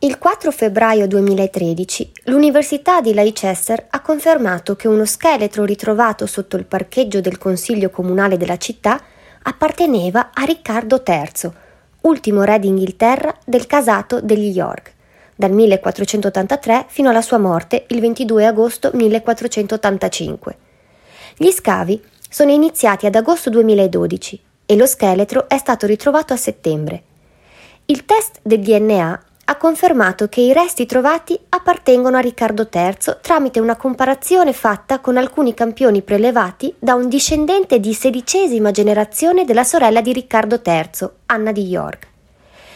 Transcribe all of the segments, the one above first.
Il 4 febbraio 2013 l'Università di Leicester ha confermato che uno scheletro ritrovato sotto il parcheggio del Consiglio Comunale della città apparteneva a Riccardo III, ultimo re d'Inghilterra del casato degli York, dal 1483 fino alla sua morte il 22 agosto 1485. Gli scavi sono iniziati ad agosto 2012 e lo scheletro è stato ritrovato a settembre. Il test del DNA ha confermato che i resti trovati appartengono a Riccardo III tramite una comparazione fatta con alcuni campioni prelevati da un discendente di sedicesima generazione della sorella di Riccardo III, Anna di York.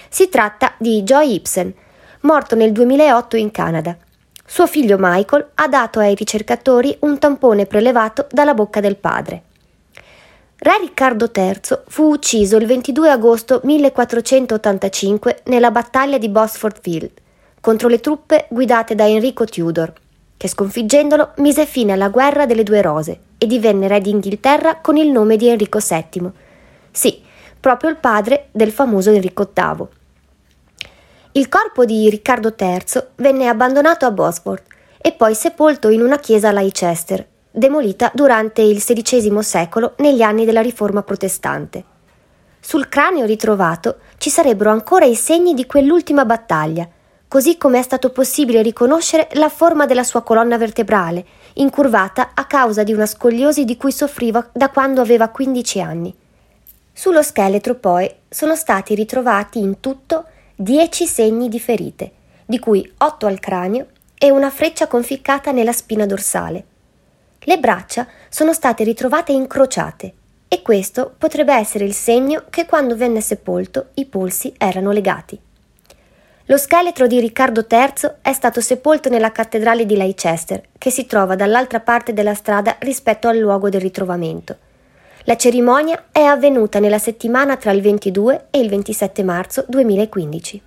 Si tratta di Joy Ibsen, morto nel 2008 in Canada. Suo figlio Michael ha dato ai ricercatori un tampone prelevato dalla bocca del padre. Re Riccardo III fu ucciso il 22 agosto 1485 nella battaglia di Bosford Field contro le truppe guidate da Enrico Tudor, che sconfiggendolo mise fine alla guerra delle due rose e divenne re d'Inghilterra con il nome di Enrico VII. Sì, proprio il padre del famoso Enrico VIII. Il corpo di Riccardo III venne abbandonato a Bosford e poi sepolto in una chiesa a Leicester, demolita durante il XVI secolo negli anni della Riforma protestante. Sul cranio ritrovato ci sarebbero ancora i segni di quell'ultima battaglia, così come è stato possibile riconoscere la forma della sua colonna vertebrale, incurvata a causa di una scoliosi di cui soffriva da quando aveva 15 anni. Sullo scheletro poi sono stati ritrovati in tutto 10 segni di ferite, di cui 8 al cranio e una freccia conficcata nella spina dorsale. Le braccia sono state ritrovate incrociate e questo potrebbe essere il segno che quando venne sepolto i polsi erano legati. Lo scheletro di Riccardo III è stato sepolto nella cattedrale di Leicester, che si trova dall'altra parte della strada rispetto al luogo del ritrovamento. La cerimonia è avvenuta nella settimana tra il 22 e il 27 marzo 2015.